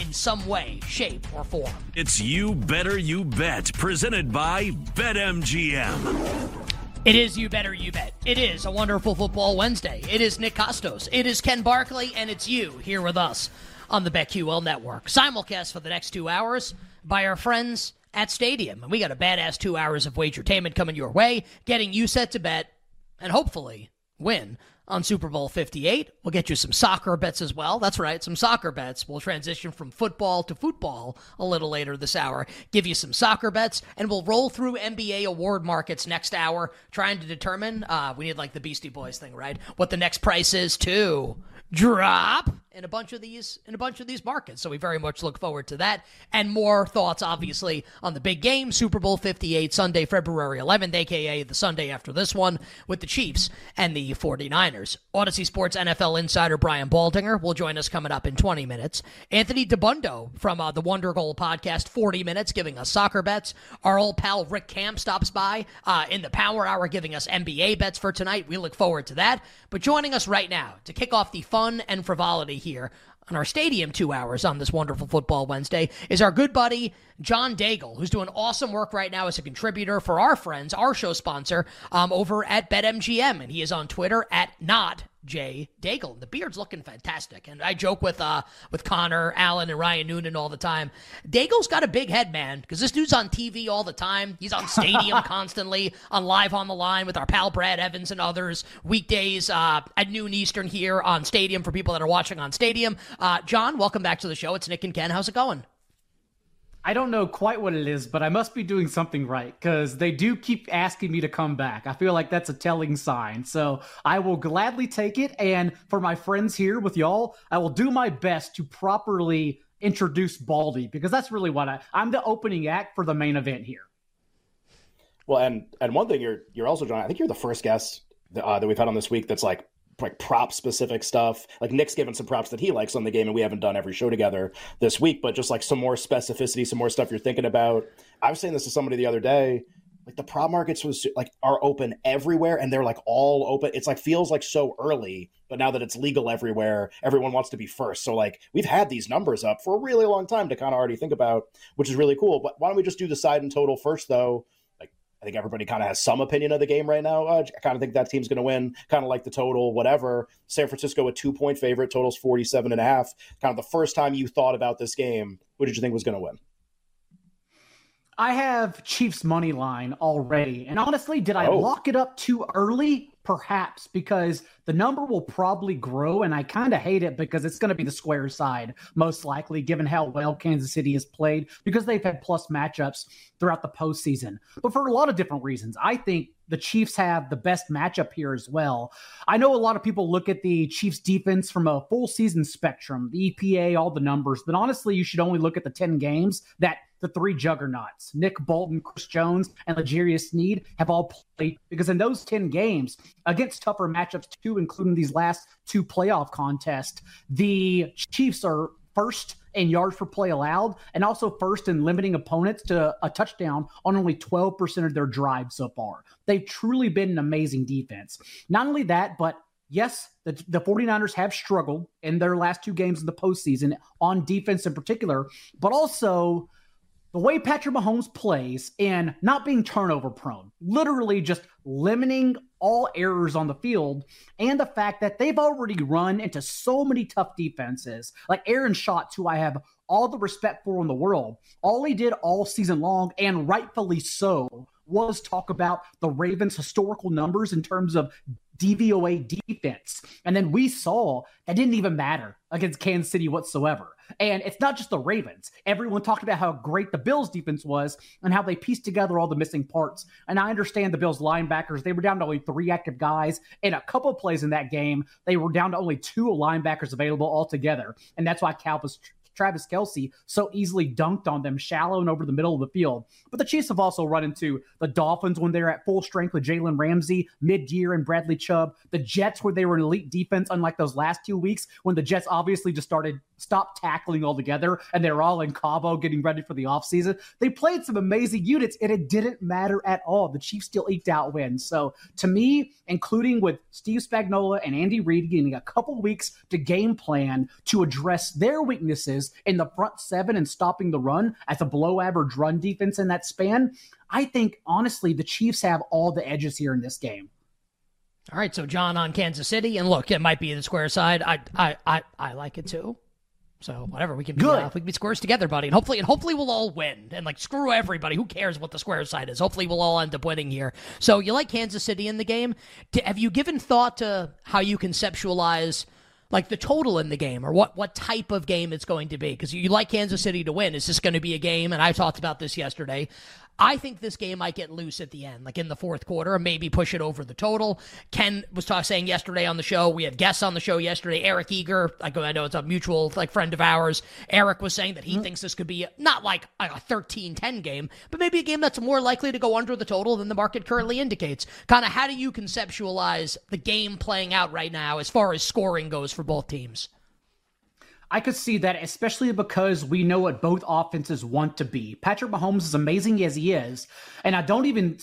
in some way, shape, or form. It's You Better You Bet, presented by BetMGM. It is You Better You Bet. It is a wonderful football Wednesday. It is Nick Kostos. It is Ken Barkley, and it's you here with us on the BetQL Network. Simulcast for the next two hours by our friends at Stadium. And we got a badass two hours of wagertainment coming your way, getting you set to bet and hopefully win on Super Bowl 58. We'll get you some soccer bets as well. That's right, some soccer bets. We'll transition from football to football a little later this hour. Give you some soccer bets, and we'll roll through NBA award markets next hour, trying to determine. Uh, we need like the Beastie Boys thing, right? What the next price is to drop in a bunch of these in a bunch of these markets. So we very much look forward to that and more thoughts obviously on the big game Super Bowl 58 Sunday February 11th aka the Sunday after this one with the Chiefs and the 49ers. Audacy Sports NFL insider Brian Baldinger will join us coming up in 20 minutes. Anthony Dabbundo from uh, the Wonder Goal podcast 40 minutes giving us soccer bets. Our old pal Rick Camp stops by uh, in the Power Hour giving us NBA bets for tonight. We look forward to that. But joining us right now to kick off the fun and frivolity here on our stadium two hours on this wonderful football Wednesday is our good buddy John Daigle, who's doing awesome work right now as a contributor for our friends, our show sponsor, um, over at BetMGM, and he is on Twitter at not Jay Daigle. The beard's looking fantastic, and I joke with uh with Connor, Allen, and Ryan Noonan all the time. Daigle's got a big head, man, because this dude's on TV all the time. He's on Stadium constantly, on Live on the Line with our pal Brad Evans and others. Weekdays uh, at noon Eastern here on Stadium for people that are watching on Stadium. Uh, John, welcome back to the show. It's Nick and Ken. How's it going? I don't know quite what it is, but I must be doing something right because they do keep asking me to come back. I feel like that's a telling sign. So I will gladly take it. And for my friends here with y'all, I will do my best to properly introduce Baldy because that's really what I, I'm the opening act for the main event here. Well, and and one thing you're you're also John. I think you're the first guest that, uh, that we've had on this week that's like like prop specific stuff. Like Nick's given some props that he likes on the game, and we haven't done every show together this week, but just like some more specificity, some more stuff you're thinking about. I was saying this to somebody the other day. Like the prop markets was like are open everywhere, and they're like all open. It's like feels like so early, but now that it's legal everywhere, everyone wants to be first. So like we've had these numbers up for a really long time to kind of already think about, which is really cool. But why don't we just do the side and total first, though? I think everybody kind of has some opinion of the game right now. Uh, I kind of think that team's going to win, kind of like the total, whatever. San Francisco, a two point favorite, totals 47 and a half. Kind of the first time you thought about this game, who did you think was going to win? I have Chiefs money line already. And honestly, did I oh. lock it up too early? Perhaps because the number will probably grow, and I kind of hate it because it's going to be the square side, most likely, given how well Kansas City has played, because they've had plus matchups throughout the postseason. But for a lot of different reasons, I think the Chiefs have the best matchup here as well. I know a lot of people look at the Chiefs defense from a full season spectrum, the EPA, all the numbers, but honestly, you should only look at the 10 games that the three juggernauts, Nick Bolton, Chris Jones, and L'Jarius Sneed, have all played because in those 10 games against tougher matchups too, including these last two playoff contests, the Chiefs are first in yards per play allowed and also first in limiting opponents to a touchdown on only 12% of their drives so far. They've truly been an amazing defense. Not only that, but yes, the, the 49ers have struggled in their last two games in the postseason on defense in particular, but also the way Patrick Mahomes plays and not being turnover prone, literally just limiting all errors on the field, and the fact that they've already run into so many tough defenses, like Aaron Schatz, who I have all the respect for in the world. All he did all season long, and rightfully so, was talk about the Ravens' historical numbers in terms of DVOA defense. And then we saw that didn't even matter against Kansas City whatsoever. And it's not just the Ravens. Everyone talked about how great the Bills defense was and how they pieced together all the missing parts. And I understand the Bills linebackers, they were down to only three active guys. In a couple plays in that game, they were down to only two linebackers available altogether. And that's why Calvin, Travis Kelce so easily dunked on them shallow and over the middle of the field. But the Chiefs have also run into the Dolphins when they're at full strength with Jalen Ramsey mid year and Bradley Chubb, the Jets where they were an elite defense, unlike those last two weeks when the Jets obviously just started stopped tackling altogether and they're all in Cabo getting ready for the offseason. They played some amazing units and it didn't matter at all. The Chiefs still eked out wins. So to me, including with Steve Spagnuolo and Andy Reid getting a couple weeks to game plan to address their weaknesses in the front seven and stopping the run as a below average run defense in that span, I think honestly the Chiefs have all the edges here in this game. All right, so John on Kansas City, and look, it might be the square side. I I I, I like it too. So whatever, we can be, uh, we can be squares together, buddy, and hopefully, and hopefully we'll all win. And like, screw everybody. Who cares what the square side is? Hopefully, we'll all end up winning here. So you like Kansas City in the game? Have you given thought to how you conceptualize? like the total in the game or what what type of game it's going to be because you like Kansas City to win. Is this going to be a game? And I talked about this yesterday I think this game might get loose at the end, like in the fourth quarter, and maybe push it over the total. Ken was talking saying yesterday on the show. We had guests on the show yesterday. Eric Eager, I go, I know it's a mutual like friend of ours. Eric was saying that he mm-hmm. thinks this could be not like a 13-10 game, but maybe a game that's more likely to go under the total than the market currently indicates. Kind of, how do you conceptualize the game playing out right now as far as scoring goes for both teams? I could see that, especially because we know what both offenses want to be. Patrick Mahomes, is amazing as he is, and I don't even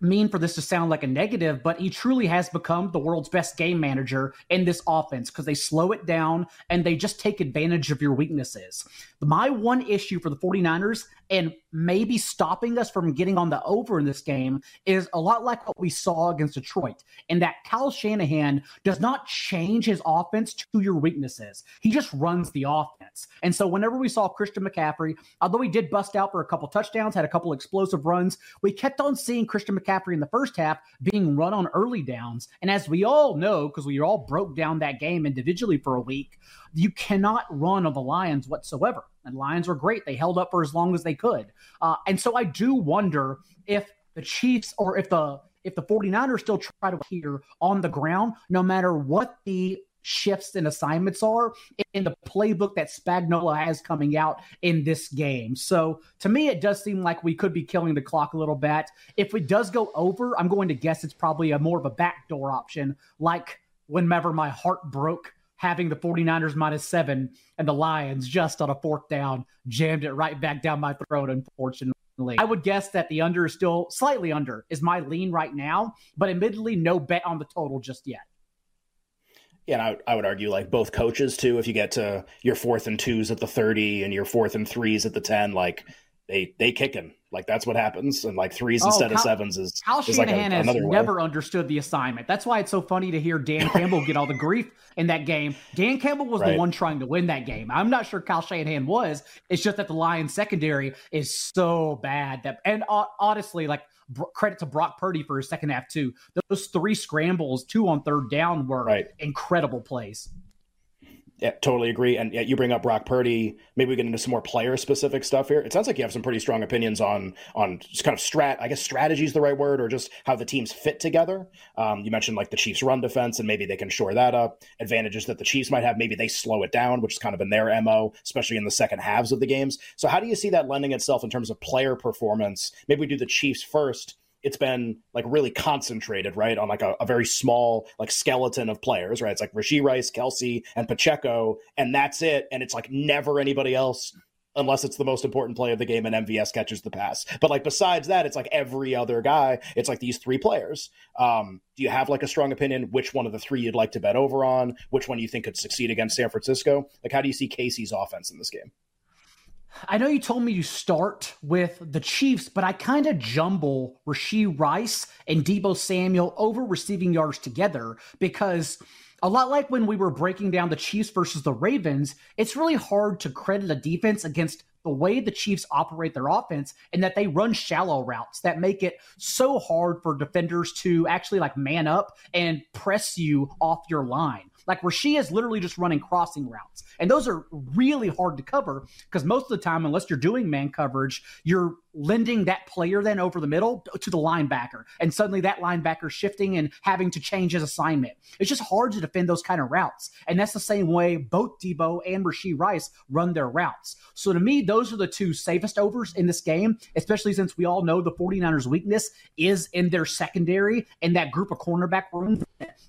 mean for this to sound like a negative, but he truly has become the world's best game manager in this offense because they slow it down and they just take advantage of your weaknesses. My one issue for the 49ers and maybe stopping us from getting on the over in this game is a lot like what we saw against Detroit, in that Kyle Shanahan does not change his offense to your weaknesses. He just runs the offense. And so whenever we saw Christian McCaffrey, although he did bust out for a couple touchdowns, had a couple explosive runs, we kept on seeing Christian McCaffrey in the first half being run on early downs. And as we all know, because we all broke down that game individually for a week, you cannot run on the Lions whatsoever. And Lions were great. They held up for as long as they could. Uh, and so I do wonder if the Chiefs or if the if the 49ers still try to here on the ground, no matter what the shifts and assignments are in the playbook that Spagnuolo has coming out in this game. So to me, it does seem like we could be killing the clock a little bit. If it does go over, I'm going to guess it's probably a more of a backdoor option, like whenever my heart broke having the 49ers minus seven and the Lions just on a fourth down jammed it right back down my throat, unfortunately. I would guess that the under is still slightly under, is my lean right now, but admittedly, no bet on the total just yet. Yeah, and I, I would argue like both coaches too. If you get to your fourth and twos at the thirty and your fourth and threes at the ten, like they they kicking. Like that's what happens, and like threes oh, instead Cal, of sevens is. Kyle is Shanahan like a, has never way. understood the assignment. That's why it's so funny to hear Dan Campbell get all the grief in that game. Dan Campbell was right. the one trying to win that game. I'm not sure Kyle Shanahan was. It's just that the Lions secondary is so bad that, and uh, honestly, like credit to Brock Purdy for his second half too. Those three scrambles, two on third down, were right. incredible plays. Yeah, totally agree. And yeah, you bring up Brock Purdy. Maybe we get into some more player specific stuff here. It sounds like you have some pretty strong opinions on on just kind of strat. I guess strategy is the right word, or just how the teams fit together. Um, you mentioned like the Chiefs' run defense, and maybe they can shore that up. Advantages that the Chiefs might have, maybe they slow it down, which is kind of been their mo, especially in the second halves of the games. So, how do you see that lending itself in terms of player performance? Maybe we do the Chiefs first it's been like really concentrated, right, on like a, a, very small like skeleton of players, right? It's like Rashee Rice, Kelce, and Pacheco, and that's it. And it's like never anybody else unless it's the most important play of the game and MVS catches the pass. But like besides that, it's like every other guy. It's like these three players. Um, do you have like a strong opinion which one of the three you'd like to bet over on? Which one you think could succeed against San Francisco? Like how do you see KC's offense in this game? I know you told me to start with the Chiefs, but I kind of jumble Rashee Rice and Deebo Samuel over receiving yards together because a lot like when we were breaking down the Chiefs versus the Ravens, it's really hard to credit a defense against the way the Chiefs operate their offense and that they run shallow routes that make it so hard for defenders to actually like man up and press you off your line. Like where is literally just running crossing routes. And those are really hard to cover because most of the time, unless you're doing man coverage, you're lending that player then over the middle to the linebacker. And suddenly that linebacker shifting and having to change his assignment. It's just hard to defend those kind of routes. And that's the same way both Deebo and Rashee Rice run their routes. So to me, those are the two safest overs in this game, especially since we all know the 49ers' weakness is in their secondary and that group of cornerback room.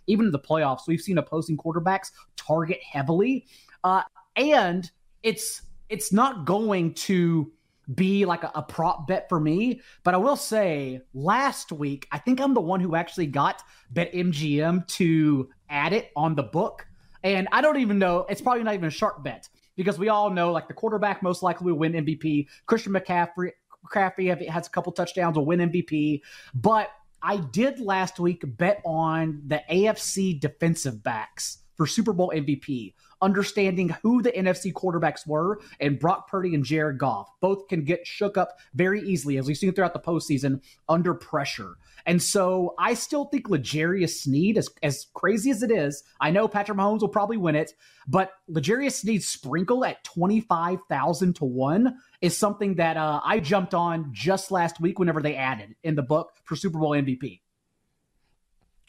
Even in the playoffs, we've seen opposing quarterbacks target heavily. Uh, and it's it's not going to be like a, a, prop bet for me. But I will say, last week, I think I'm the one who actually got BetMGM to add it on the book. And I don't even know, it's probably not even a sharp bet because we all know like the quarterback most likely will win MVP. Christian McCaffrey, McCaffrey has a couple touchdowns, will win MVP. But I did last week bet on the AFC defensive backs for Super Bowl MVP understanding who the NFC quarterbacks were, and Brock Purdy and Jared Goff both can get shook up very easily, as we've seen throughout the postseason, under pressure. And so I still think L'Jarius Sneed, as, as crazy as it is, I know Patrick Mahomes will probably win it, but L'Jarius Sneed's sprinkle at 25,000 to 1 is something that uh, I jumped on just last week whenever they added in the book for Super Bowl MVP.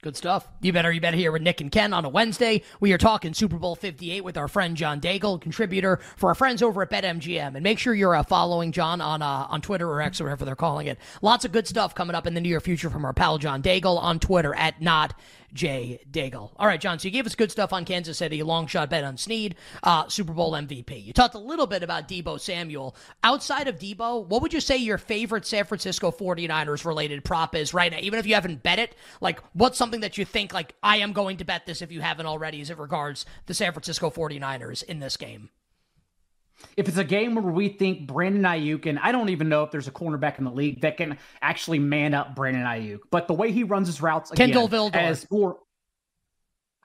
Good stuff. You better, you better hear with Nick and Ken on a Wednesday. We are talking Super Bowl 58 with our friend John Daigle, contributor for our friends over at BetMGM. And make sure you're uh, following John on uh, on Twitter or X or whatever they're calling it. Lots of good stuff coming up in the near future from our pal John Daigle on Twitter at not Jay Daigle. All right, John. So you gave us good stuff on Kansas City, long shot bet on Sneed, uh, Super Bowl MVP. You talked a little bit about Deebo Samuel. Outside of Deebo, what would you say your favorite San Francisco 49ers related prop is right now? Even if you haven't bet it, like what's something that you think like I am going to bet this if you haven't already as it regards the San Francisco 49ers in this game? If it's a game where we think Brandon Aiyuk, and I don't even know if there's a cornerback in the league that can actually man up Brandon Aiyuk, but the way he runs his routes, again, Kindle Vildor. as more.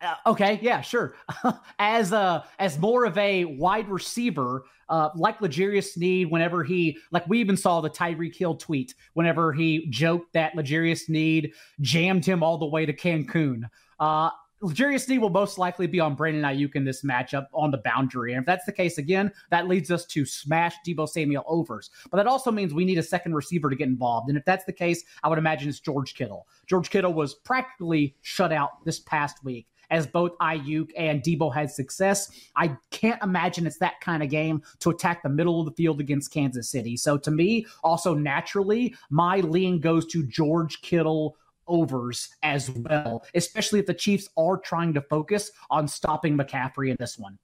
Uh, okay, yeah, sure. as uh as more of a wide receiver, uh, like L'Jarius Sneed, whenever he like we even saw the Tyreek Hill tweet whenever he joked that L'Jarius Sneed jammed him all the way to Cancun. Uh, L'Jarius Sneed will most likely be on Brandon Aiyuk in this matchup on the boundary. And if that's the case again, that leads us to smash Deebo Samuel overs. But that also means we need a second receiver to get involved. And if that's the case, I would imagine it's George Kittle. George Kittle was practically shut out this past week as both Aiyuk and Deebo had success. I can't imagine it's that kind of game to attack the middle of the field against Kansas City. So to me, also naturally, my lean goes to George Kittle overs as well, especially if the Chiefs are trying to focus on stopping McCaffrey in this one.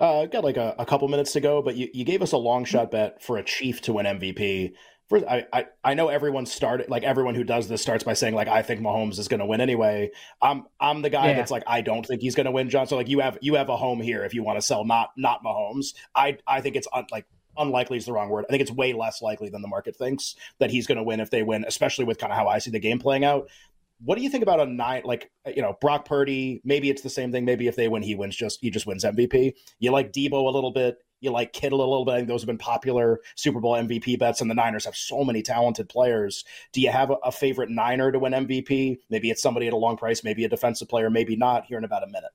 Uh, got like a, a, couple minutes to go, but you, you gave us a long shot bet for a Chief to win MVP. First, I, I, I know everyone started like everyone who does this starts by saying like I think Mahomes is going to win anyway. I'm I'm the guy yeah. that's like I don't think he's going to win, John. So like you have you have a home here if you want to sell not not Mahomes. I I think it's un, like unlikely is the wrong word. I think it's way less likely than the market thinks that he's going to win if they win, especially with kind of how I see the game playing out. What do you think about a nine, like, you know, Brock Purdy? Maybe it's the same thing. Maybe if they win, he wins just, he just wins MVP. You like Deebo a little bit. You like Kittle a little bit. I think those have been popular Super Bowl MVP bets, and the Niners have so many talented players. Do you have a, a favorite Niner to win MVP? Maybe it's somebody at a long price, maybe a defensive player, maybe not. Here in about a minute.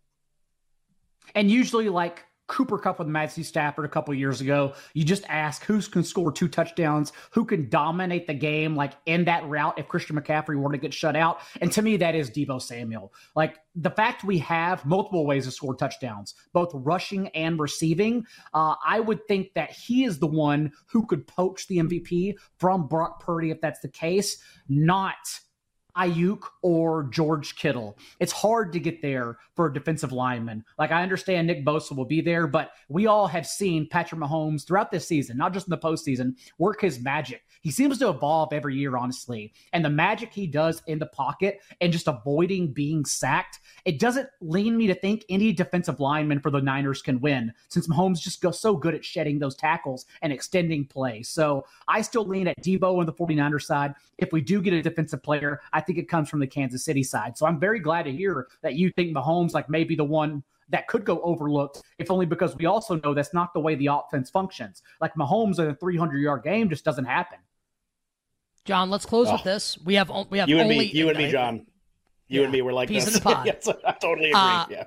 And usually, like Cooper Kupp with Matthew Stafford a couple years ago. You just ask who can score two touchdowns, who can dominate the game, like in that route if Christian McCaffrey were to get shut out. And to me, that is Deebo Samuel. Like the fact we have multiple ways to score touchdowns, both rushing and receiving, uh, I would think that he is the one who could poach the MVP from Brock Purdy if that's the case, not Aiyuk or George Kittle. It's hard to get there for a defensive lineman. Like I understand Nick Bosa will be there, but we all have seen Patrick Mahomes throughout this season, not just in the postseason, work his magic. He seems to evolve every year, honestly. And the magic he does in the pocket and just avoiding being sacked, it doesn't lean me to think any defensive lineman for the Niners can win, since Mahomes just goes so good at shedding those tackles and extending play. So I still lean at Deebo on the 49er side. If we do get a defensive player, I think it comes from the Kansas City side. So I'm very glad to hear that you think Mahomes like maybe the one that could go overlooked, if only because we also know that's not the way the offense functions. Like Mahomes in a 300 yard game just doesn't happen. John, let's close oh. with this. We have we have you and only, me, you and me, John. You yeah. and me were like Peas this. in the pod. yes, I totally agree. Uh, yeah.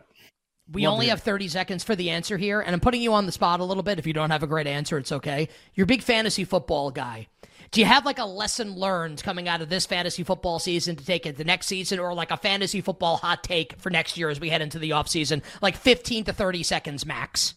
We Love only have 30 seconds for the answer here, and I'm putting you on the spot a little bit. If you don't have a great answer, it's okay. You're a big fantasy football guy. Do you have like a lesson learned coming out of this fantasy football season to take it the next season, or like a fantasy football hot take for next year as we head into the offseason? Like 15 to 30 seconds max.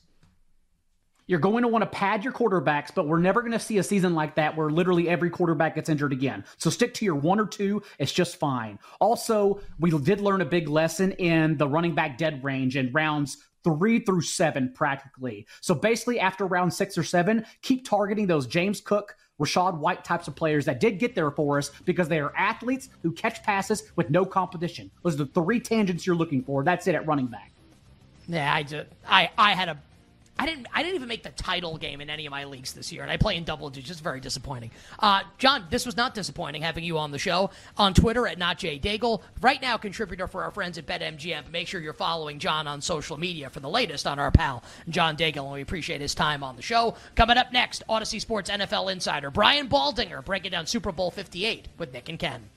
You're going to want to pad your quarterbacks, but we're never going to see a season like that where literally every quarterback gets injured again. So stick to your one or two. It's just fine. Also, we did learn a big lesson in the running back dead range in rounds three through seven, practically. So basically, after round six or seven, keep targeting those James Cook, Rachaad White types of players that did get there for us because they are athletes who catch passes with no competition. Those are the three tangents you're looking for. That's it at running back. Yeah, I just, I I had a I didn't. I didn't even make the title game in any of my leagues this year, and I play in double digits. Very disappointing. Uh, John, this was not disappointing having you on the show on Twitter at not Jay Daigle. Right now, contributor for our friends at BetMGM. Make sure you're following John on social media for the latest on our pal John Daigle, and we appreciate his time on the show. Coming up next, Audacy Sports NFL Insider Brian Baldinger breaking down Super Bowl 58 with Nick and Ken.